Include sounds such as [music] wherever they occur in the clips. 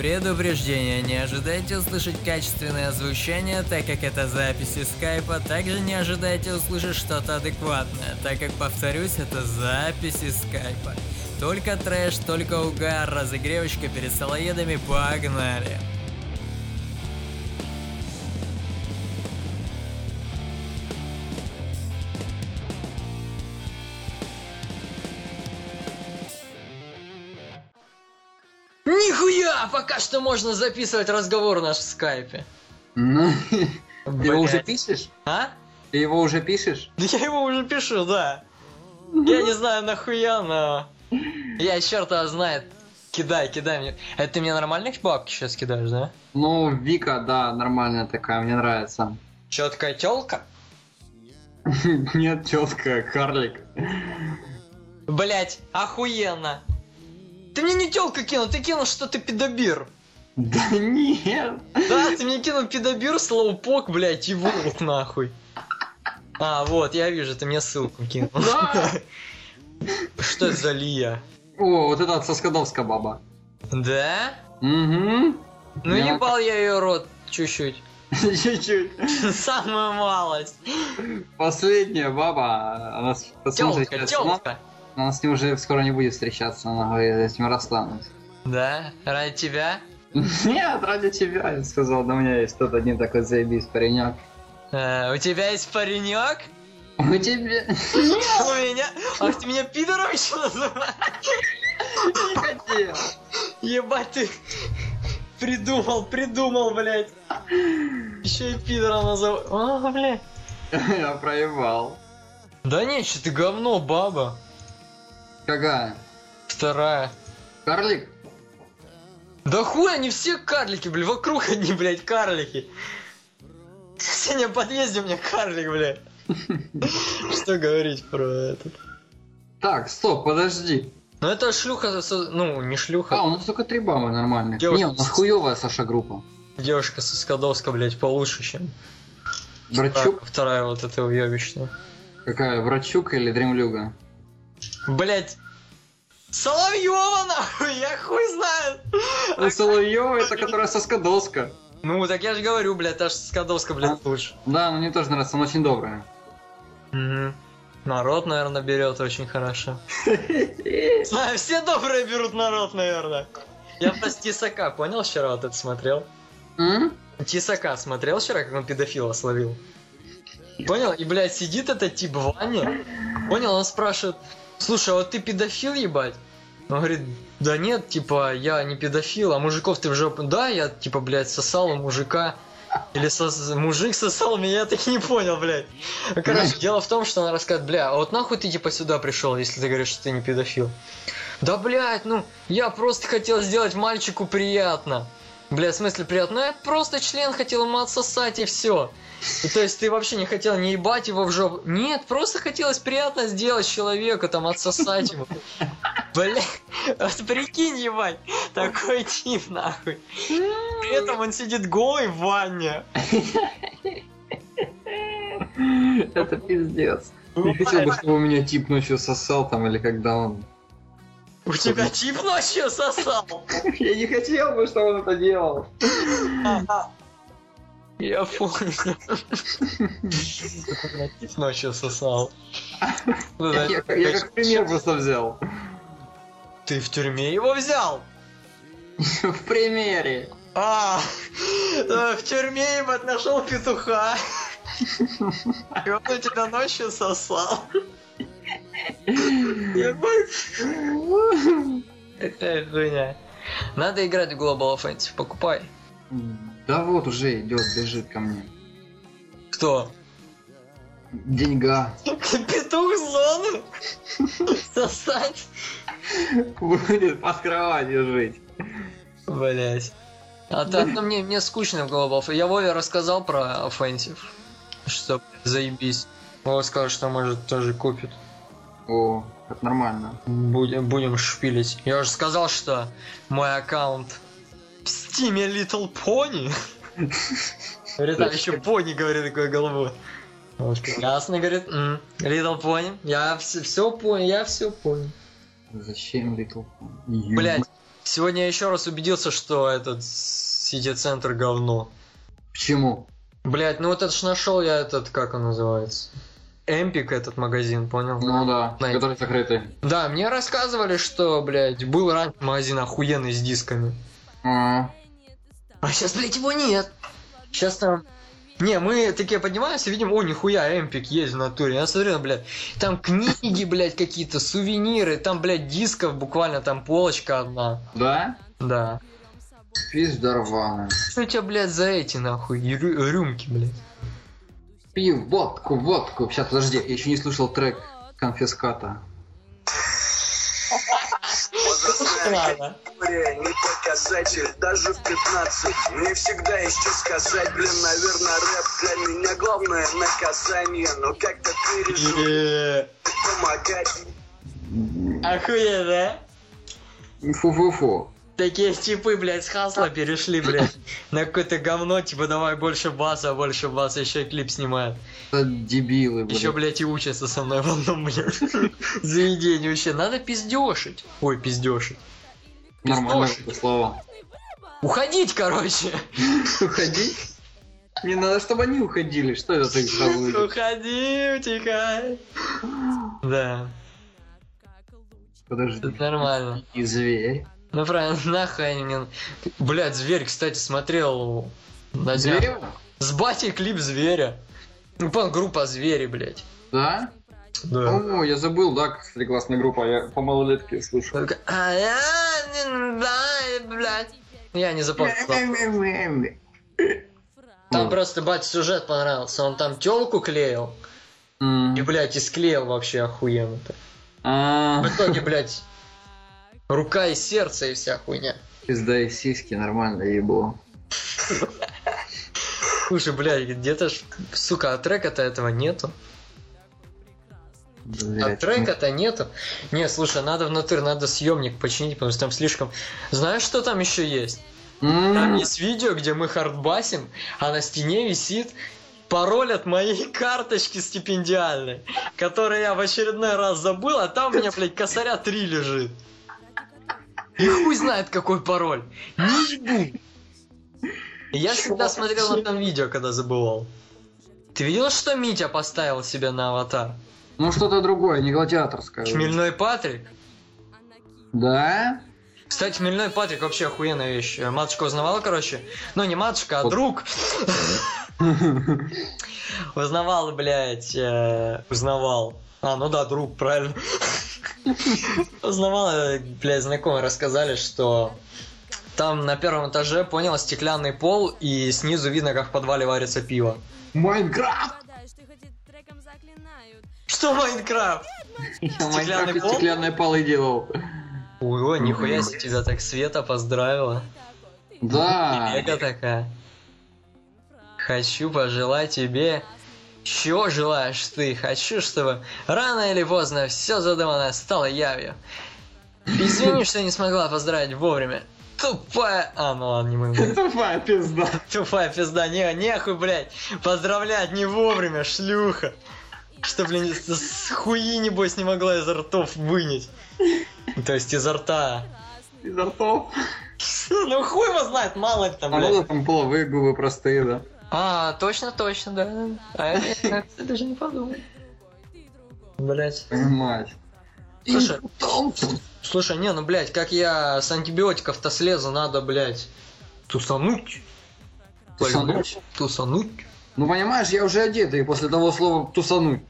Предупреждение, не ожидайте услышать качественное звучание, так как это записи скайпа. Также не ожидайте услышать что-то адекватное, так как, повторюсь, это записи скайпа. Только трэш, только угар, разогревочка перед салоедами, погнали! Нихуя! Пока что можно записывать разговор наш в скайпе. Ну, ты его уже пишешь? А? Ты его уже пишешь? Да я его уже пишу, да. Я не знаю нахуя, но... Я черта знает. Кидай, кидай мне. Это ты мне нормальных бабки сейчас кидаешь, да? Ну, Вика, да, нормальная такая, мне нравится. Четкая телка? [laughs] Нет, четко, карлик. Блять, охуенно. Ты мне не телка кинул, ты кинул, что ты пидобир. Да нет. Да, ты мне кинул пидобир, слоупок, блять, и волк нахуй. А, вот, я вижу, ты мне ссылку кинул. Да. Что это за Лия? О, вот это от Соскадовска баба. Да? Угу. Ну Я- ебал я ее рот чуть-чуть. Чуть-чуть. Самую малость. Последняя баба, она Телка, сейчас, она- с ним уже скоро не будет встречаться, она говорит, я с ним расстанусь. Да? Ради тебя? [laughs] Нет, ради тебя, я сказал, да у меня есть тот один такой заебись паренек. Э, у тебя есть паренек? У тебя... [laughs] У меня? Ах, ты меня пидором еще называешь? Не хотел. Ебать ты. Придумал, придумал, блядь. Еще и пидором назову. А, блядь. [laughs] Я проебал. Да не, что ты говно, баба. Какая? Вторая. Карлик? Да хуй, они все карлики, блядь, вокруг одни, блядь, карлики. Сегодня в подъезде у меня карлик, блядь. [laughs] Что говорить про этот? Так, стоп, подожди. Ну это шлюха, ну не шлюха, А, у нас только три бабы нормальных. Девушка. Не, у нас хуевая Саша группа. девушка со Скадовска, блядь, получше, чем Врачук? вторая вот эта уебищная. Какая, Врачук или Дремлюга? Блять. Соловьева нахуй, я хуй знаю. Ну, Соловьева, это которая со Скадовска. Ну так я же говорю, блядь, та же Скадовска, блядь, лучше. Да, ну мне тоже нравится, она очень добрая. Мгм. Народ, наверное, берет очень хорошо. Знаю, [laughs] все добрые берут народ, наверное. Я просто Тисака, понял, вчера вот это смотрел? Тисака смотрел вчера, как он педофила словил? Понял? И, блядь, сидит этот тип в ванне. Понял? Он спрашивает, слушай, а вот ты педофил, ебать? Он говорит, да нет, типа, я не педофил, а мужиков ты в жопу... Да, я, типа, блядь, сосал у мужика. Или сос- мужик сосал меня, я так и не понял, блядь. Ну, Короче, дело в том, что она рассказывает, бля, а вот нахуй ты, типа, сюда пришел, если ты говоришь, что ты не педофил? Да, блядь, ну, я просто хотел сделать мальчику приятно. Бля, в смысле приятно? Ну, я просто член хотел ему отсосать и все. И то есть ты вообще не хотел не ебать его в жопу? Нет, просто хотелось приятно сделать человеку, там, отсосать его. Бля, вот прикинь, ебать, такой тип, нахуй. При этом он сидит голый в ванне. Это пиздец. Не хотел бы, чтобы у меня тип ночью сосал там, или когда он... У тебя тип ночью сосал. [laughs] Я не хотел бы, чтобы он это делал. Я понял. Тип ночью сосал. Я, как пример просто взял. Ты в тюрьме его взял? [laughs] В примере. А, э, в тюрьме, ебать, нашел петуха. [laughs] И он у тебя ночью сосал. Какая хуйня. Надо играть в Global Offensive, покупай. Да вот уже идет, бежит ко мне. Кто? Деньга. Петух зоны? Сосать? Будет под кроватью жить. Блять. А так, ну мне, мне скучно в Global. Я Вове рассказал про Offensive. Что, заебись. Вова сказал, что может тоже купит. О, это нормально. Будем, будем шпилить. Я уже сказал, что мой аккаунт в стиме Little Pony. [laughs] Говорит, там еще пони, говорит, такой головой. Вот, Ясно, говорит, «М, Little Pony. Я все, понял, я все понял. Зачем Little Pony? Блять, Сегодня я еще раз убедился, что этот сити-центр говно. Почему? Блять, ну вот это ж нашел я этот, как он называется? Эмпик этот магазин, понял? Ну да, Найт. который закрытый. Да, мне рассказывали, что, блядь, был раньше магазин охуенный с дисками. А, А сейчас, блядь, его нет. Сейчас там... Не, мы такие поднимаемся, видим, о, нихуя, Эмпик есть в натуре. Я смотрю, блядь, там книги, блядь, какие-то, сувениры, там, блядь, дисков буквально там полочка одна. да? Да. Пиздарваны. Что у тебя, блядь, за эти, нахуй, рю- рюмки, блядь? Пью водку, водку. Сейчас, подожди, я еще не слушал трек конфиската. Море, не показатель, даже в 15 Не всегда есть что сказать, блин, наверное, рэп для меня главное наказание Но как-то пережил помогать Охуенно, а? Фу-фу-фу. Такие типы, блядь, с хасла перешли, блядь, на какое-то говно, типа, давай больше баса, больше баса, еще и клип снимают. Дебилы, блин. Еще, блядь, и учатся со мной в одном, блядь, [laughs] заведении вообще. Надо пиздешить. Ой, пиздешить. Нормально слово. Уходить, короче. [laughs] Уходить? Мне надо, чтобы они уходили. Что это ты? Уходи, утекай. Да, Подожди. это нормально. И зверь. Ну правильно, нахуй мне... Блядь, зверь, кстати, смотрел на. Зверь? С батей клип зверя. Ну, понял, группа звери, блядь. Да? Да. О, я забыл, да, кстати, классная группа, я по малолетке слушал. Только, «А я не знаю, блядь». Я не запомнил. Там просто бать сюжет понравился. Он там телку клеил. М. И, блядь, и склеил вообще охуенно-то. А, В итоге, блядь, рука и сердце и вся хуйня. Пизда и сиськи, нормально ебло. Слушай, блядь, где-то ж, сука, а трека-то этого нету. А Блядь, трека-то нету. Не, слушай, надо в натур, надо съемник починить, потому что там слишком... Знаешь, что там еще есть? М. Там есть видео, где мы хардбасим, а на стене висит пароль от моей карточки стипендиальной, которую я в очередной раз забыл, а там у меня, блядь, косаря 3 лежит. И хуй знает, какой пароль. Не ебу. Я всегда смотрел на там видео, когда забывал. Ты видел, что Митя поставил себе на аватар? Ну что-то другое, не гладиаторское. Хмельной Патрик? Да? Кстати, Хмельной Патрик вообще охуенная вещь. Матушка узнавала, короче. Ну, не матушка, а Вот. друг. [laughs] Узнавал, блядь, э, узнавал. А, ну да, друг, правильно. Узнавал, э, блядь, знакомые рассказали, что там на первом этаже, понял, стеклянный пол, и снизу видно, как в подвале варится пиво. Майнкрафт! Что Майнкрафт? Я Стеклянный пол? стеклянной полы делал. Ой, нихуя себе тебя так Света поздравила. Да. Эго такая. Хочу пожелать тебе... Чего желаешь ты? Хочу, чтобы рано или поздно все задуманное стало явью. Извини, что не смогла поздравить вовремя. Тупая... А, ну ладно, не мы. Тупая пизда. Тупая пизда, не, нехуй, блядь, поздравлять не вовремя, шлюха. Что, блин, с хуи, небось, не могла из ртов вынять. То есть изо рта. Изо ртов. [laughs] Ну хуй его знает, мало ли там, А блядь. вот там половые губы простые, да. А, точно, точно, да. А [laughs] я, даже не подумал. Блять. Мать. Слушай, слушай, не, ну, блядь, как я с антибиотиков-то слезу, надо, блядь, тусануть. Тусануть? Тусануть. Ну понимаешь, я уже одетый после того слова тусануть.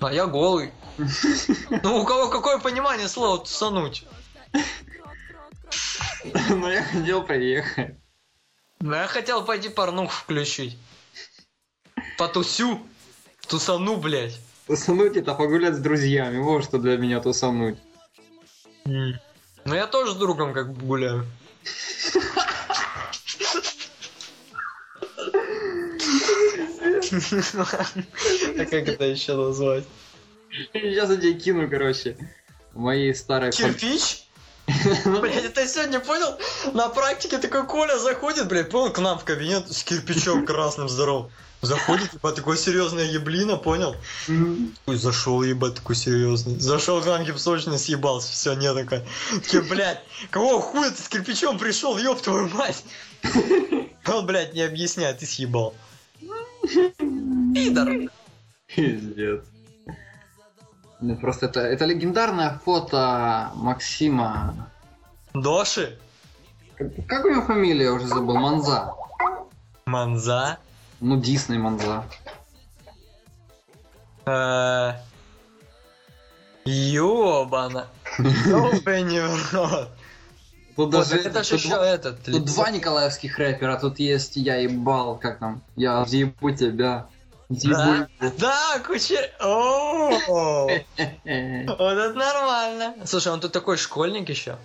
А я голый. [laughs] Ну, у кого какое понимание слова тусануть? [laughs] Но я хотел приехать. Ну, я хотел пойти порнуху включить. Потусю. Тусану, блядь. Тусануть это погулять с друзьями. Вот что для меня тусануть. Ну, я тоже с другом как бы гуляю. А как это еще назвать? Сейчас я тебе кину, короче, старой... фон- Кирпич? [laughs] Блядь, это сегодня понял? На практике такой Коля заходит, блядь, понял, к нам в кабинет с кирпичом красным здоров. Заходит, типа, такой серьезная еблина, понял? Ой, зашел, ебать, такой серьезный. Зашел к нам гипсочный, съебался, все, не такая. Такие, блядь, кого хуя ты с кирпичом пришел, ёб твою мать? Он, блядь, не объясняет, ты съебал. Пидор. Пиздец. Ну, просто это, это легендарное фото Максима. Доши? Как, как у него фамилия, я уже забыл, Манза. Манза? Ну, Дисней Манза. Э, Ёбана. [laughs] Ёбаный в рот. Тут даже это же тут еще два- этот. Тут два николаевских рэпера, тут есть я ебал, как там, я въебу тебя. Да? Да, кучер. О, [laughs] Вот это нормально. Слушай, он тут такой школьник еще.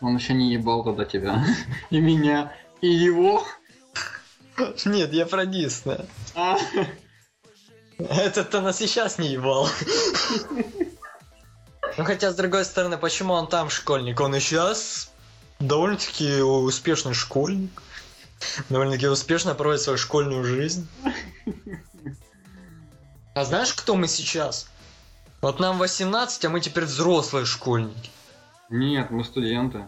Он еще не ебал тогда тебя. И меня, и его. Нет, я про Диснея. А. Этот-то нас и сейчас не ебал. Ну хотя, с другой стороны, почему он там школьник? Он и сейчас довольно-таки успешный школьник. Довольно-таки успешно проводит свою школьную жизнь. А знаешь, кто мы сейчас? Вот нам 18, а мы теперь взрослые школьники. Нет, мы студенты.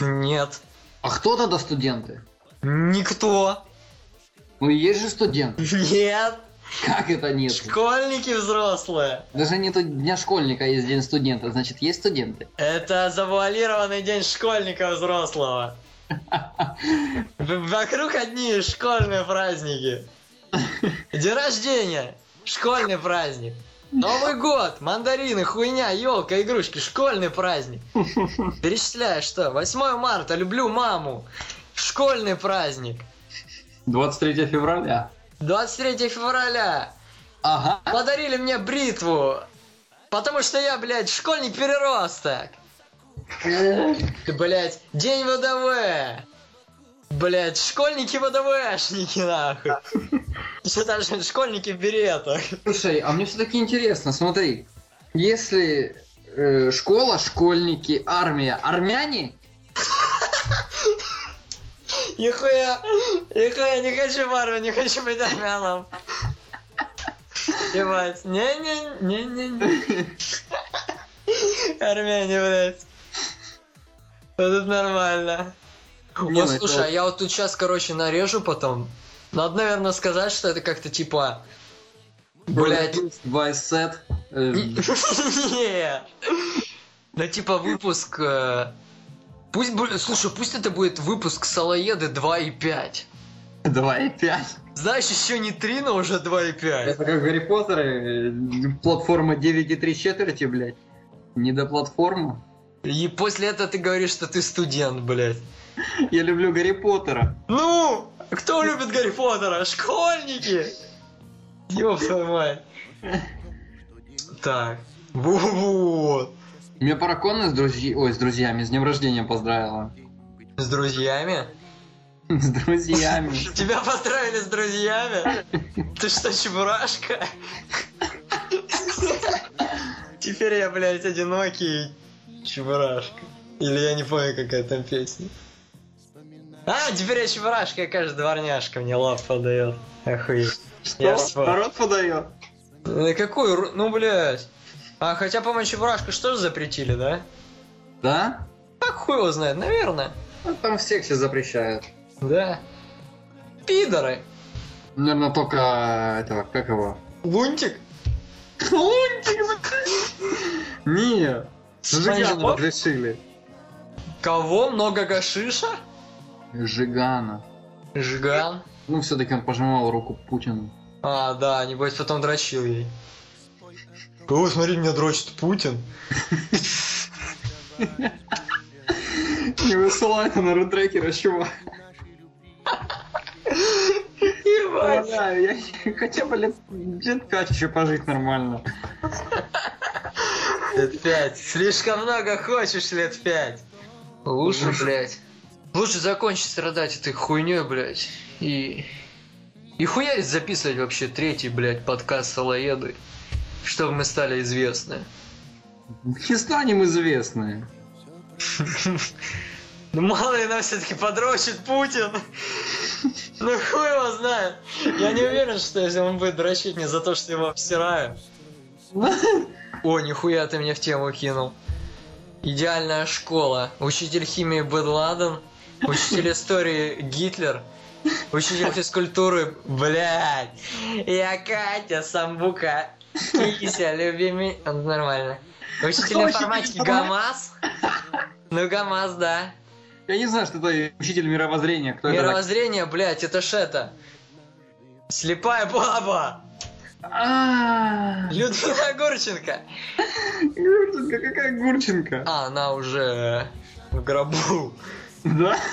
Нет. А кто тогда студенты? Никто. Ну есть же студенты. Нет. Как это нет? Школьники взрослые. Даже нету дня школьника, есть день студента, значит есть студенты. Это завуалированный день школьника взрослого. Вокруг одни школьные праздники. День рождения. Школьный праздник. Новый год, мандарины, хуйня, елка, игрушки, школьный праздник. Перечисляю, что? 8 марта, люблю маму. Школьный праздник. 23 февраля. 23 февраля. Ага. Подарили мне бритву. Потому что я, блядь, школьник-переросток. Ты, блядь, день ВДВ. Блядь, школьники ВДВшники, нахуй. [laughs] Что даже школьники в беретах. Слушай, а мне все-таки интересно, смотри, если э, школа, школьники, армия, армяне, Нихуя, нихуя, не хочу в армию, не хочу быть армяном. Ебать, не-не-не-не-не. [laughs] Армяне, блядь. Вот это нормально. Не, Вот ну это слушай, вот- а я вот тут сейчас, короче, нарежу потом. Надо, наверное, сказать, что это как-то типа... Блять, Вайсет, э, не. [laughs] Да типа выпуск... э, Пусть, слушай, пусть это будет выпуск Салаеды 2.5. 2,5. Знаешь, еще не 3, но уже 2.5. Это как Гарри Поттер, э, платформа 9,3 четверти, блядь. Не до платформы. И после этого ты говоришь, что ты студент, блядь. Я люблю Гарри Поттера. Ну, кто любит Гарри Поттера? Школьники! Ёб твою мать. Так, вот. Меня Параконна с, друзья... Ой, с друзьями, с днем рождения поздравила. С друзьями? С друзьями. Тебя поздравили с друзьями? Ты что, чебурашка? Теперь я, блядь, одинокий чебурашка. Или я не помню, какая там песня. А, теперь я чебурашка, и каждая дворняжка мне лав подает. Охуеть. Я вспомнил. Народ подает. Э, Какую? Ну, блядь. А, хотя, по-моему, чебурашку что же запретили, да? Да? Как хуй его знает, наверное. Ну, Там всех все запрещают. Да. Пидоры. Наверное, только этого, как его? Лунтик. [laughs] Лунтик, Не, Боб? разрешили. Кого? Много гашиша? Жигана. Жиган. Ну, все-таки он пожимал руку Путину. А, да, небось потом дрочил ей. О, смотри, меня дрочит Путин. [laughs] Не высылай на рутрекера, чувак. Ебать. Я хотя бы лет, лет пять еще пожить нормально. Лет пять. Слишком много хочешь лет пять. Лучше, блядь. Лучше закончить страдать этой хуйней, блядь. И... И хуярить записывать вообще третий, блядь, подкаст Салаеды. Чтобы мы стали известны. Не станем известны. Ну мало ли нам все-таки подрочит Путин. Ну хуй его знает. Я не уверен, что если он будет дрочить не за то, что его обсираю. О, нихуя ты мне в тему кинул. Идеальная школа. Учитель химии Бен Ладен. Учитель истории Гитлер. Учитель физкультуры, блядь. Я Катя Самбука. Кися, любимый. Ну, Нормально. Учитель Кто информатики учитель ГАМАЗ. Ну, ГАМАЗ, да. Я не знаю, что это учитель мировоззрения. Кто это Мировоззрение, блядь, это ж это. Слепая баба. А, Людмила Гурченко. Гурченко, какая Гурченко? А, она уже в гробу. Да? [laughs]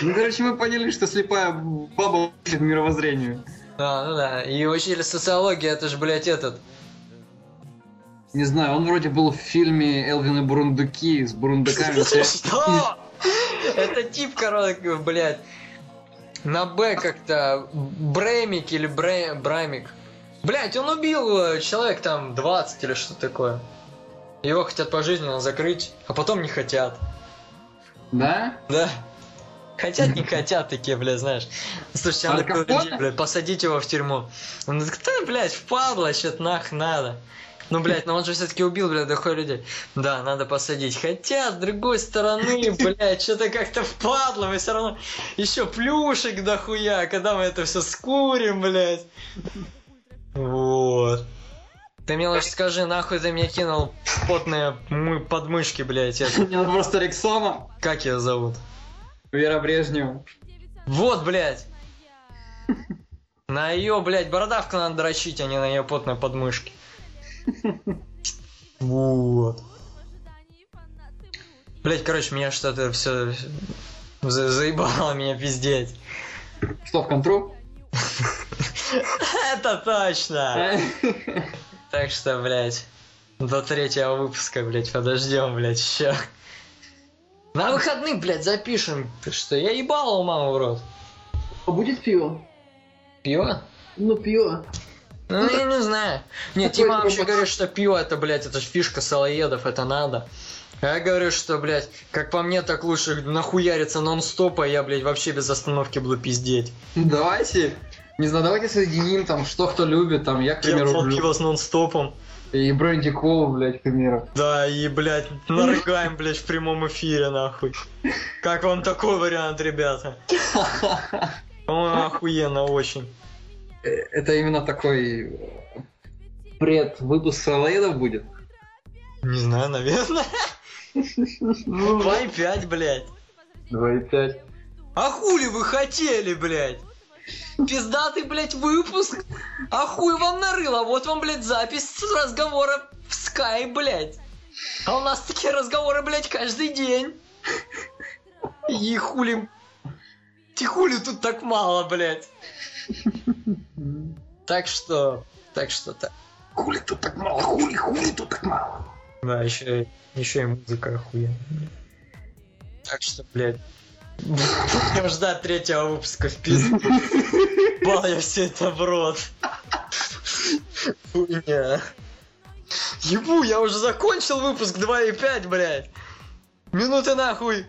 Ну, короче, мы поняли, что слепая баба учит мировоззрению. А, ну да. И учитель социологии, это же, блядь, этот. Не знаю, он вроде был в фильме Элвин и Бурундуки с бурундуками. [laughs] Что? Это тип, короче, блядь. На Б как-то Бремик или Бре... Брамик. Блядь, он убил э, человек там 20 или что такое. Его хотят пожизненно закрыть, а потом не хотят. Да? Да. Хотят, не хотят такие, блядь, знаешь. Слушайте, надо Капоне? людей, блядь, посадить его в тюрьму. Он говорит, кто, блядь, впадло, что-то нах надо. Ну, блядь, но он же все-таки убил, блядь, дохуя людей. Да, надо посадить. Хотя, с другой стороны, блядь, что-то как-то впадло, мы все равно еще плюшек дохуя, когда мы это все скурим, блядь. Вот. Ты, Милош, скажи, нахуй ты мне кинул потные мы- подмышки, блядь, это. Мне просто Рексона. Как ее зовут? Вера Брежнева. Вот, блядь. На ее, блядь, бородавку надо дрочить, а не на ее потной подмышке. Вот. Блять, короче, меня что-то все заебало меня пиздеть. Что, в контру? [laughs] Это точно! Так что, блядь, до третьего выпуска, блядь, подождем, блядь, еще. На выходных, блядь, запишем. Ты что, я ебал маму в рот. А будет пиво? Пиво? Ну, пиво. Ну, я не знаю. Нет, Тима вообще говорит, что пиво это, блядь, это фишка салоедов, это надо. А я говорю, что, блядь, как по мне, так лучше нахуяриться нон-стопа, я, блядь, вообще без остановки буду пиздеть. Давайте. Не знаю, давайте соединим там, что кто любит, там, я, к Я примеру, пил люблю. пиво с нон-стопом. И Бренди Колу, блядь, к примеру. Да, и, блядь, нарыгаем, блядь, в прямом эфире, нахуй. Как вам такой вариант, ребята? [laughs] По-моему, охуенно очень. Это именно такой пред выпуск Салаедов будет? Не знаю, наверное. 2,5, блядь. 2,5. А хули вы хотели, блядь? Пиздатый, блядь, выпуск? А хуй вам нарыло? Вот вам, блядь, запись с разговора в Skype, блядь. А у нас такие разговоры, блядь, каждый день. И хули... Ты хули тут так мало, блядь. Так что... Так что так. Хули тут так мало, хули, хули тут так мало. Да, еще, еще и музыка охуенная. Так что, блядь, будем ждать третьего выпуска в пизду. Бал я все это в рот. Хуйня. Ебу, я уже закончил выпуск 2.5, блядь. Минуты нахуй.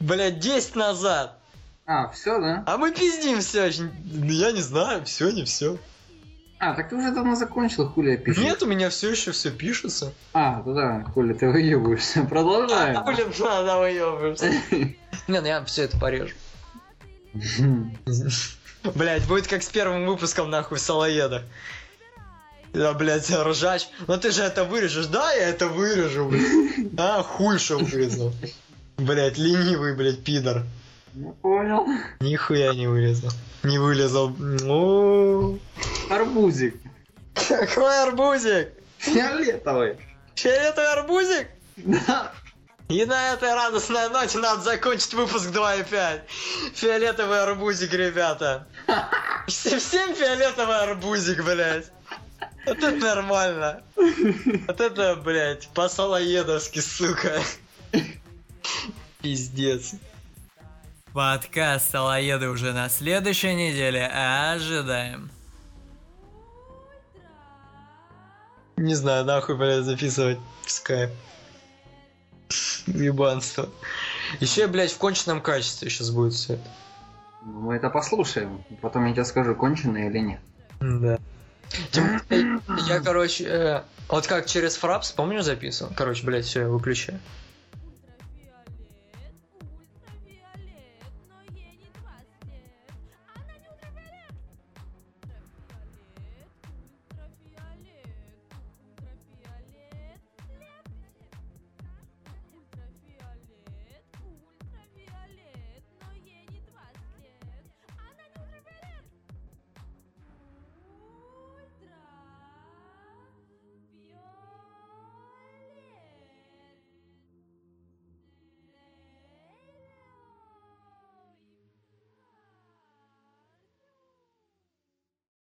Блядь, 10 назад. А, все, да? А мы пиздим все. Я не знаю, все, не все. А, так ты уже давно закончил, хули я пишу. Нет, у меня все еще все пишется. А, ну да, хули, ты выебываешься. [laughs] Продолжаем. [laughs] Блин, надо выебываешься. [laughs] Не, ну я все это порежу. Блять, будет как с первым выпуском нахуй Салоеда. Да, блядь, ржач. Но ты же это вырежешь, да? Я это вырежу, блядь. А, хуй что вырезал. Блять, ленивый, блядь, пидор. Ну, понял. Нихуя не вырезал. Не вылезал. Ну, Арбузик. Какой арбузик? Фиолетовый. Фиолетовый арбузик? Да. И на этой радостной ноте надо закончить выпуск 2.5. Фиолетовый арбузик, ребята. Всем всем фиолетовый арбузик, блядь. Вот это нормально. Вот это, блядь, по-салоедовски, сука. Пиздец. Подкаст «Салоеды» уже на следующей неделе. Ожидаем. Не знаю, нахуй, блядь, записывать в скайп. Ебанство. Еще, блядь, в конченном качестве сейчас будет все это. Ну, Мы это послушаем. Потом я тебе скажу, конченый или нет. Да. Я, короче, э, вот как через фрапс, помню, записывал? Короче, блядь, все, я выключаю.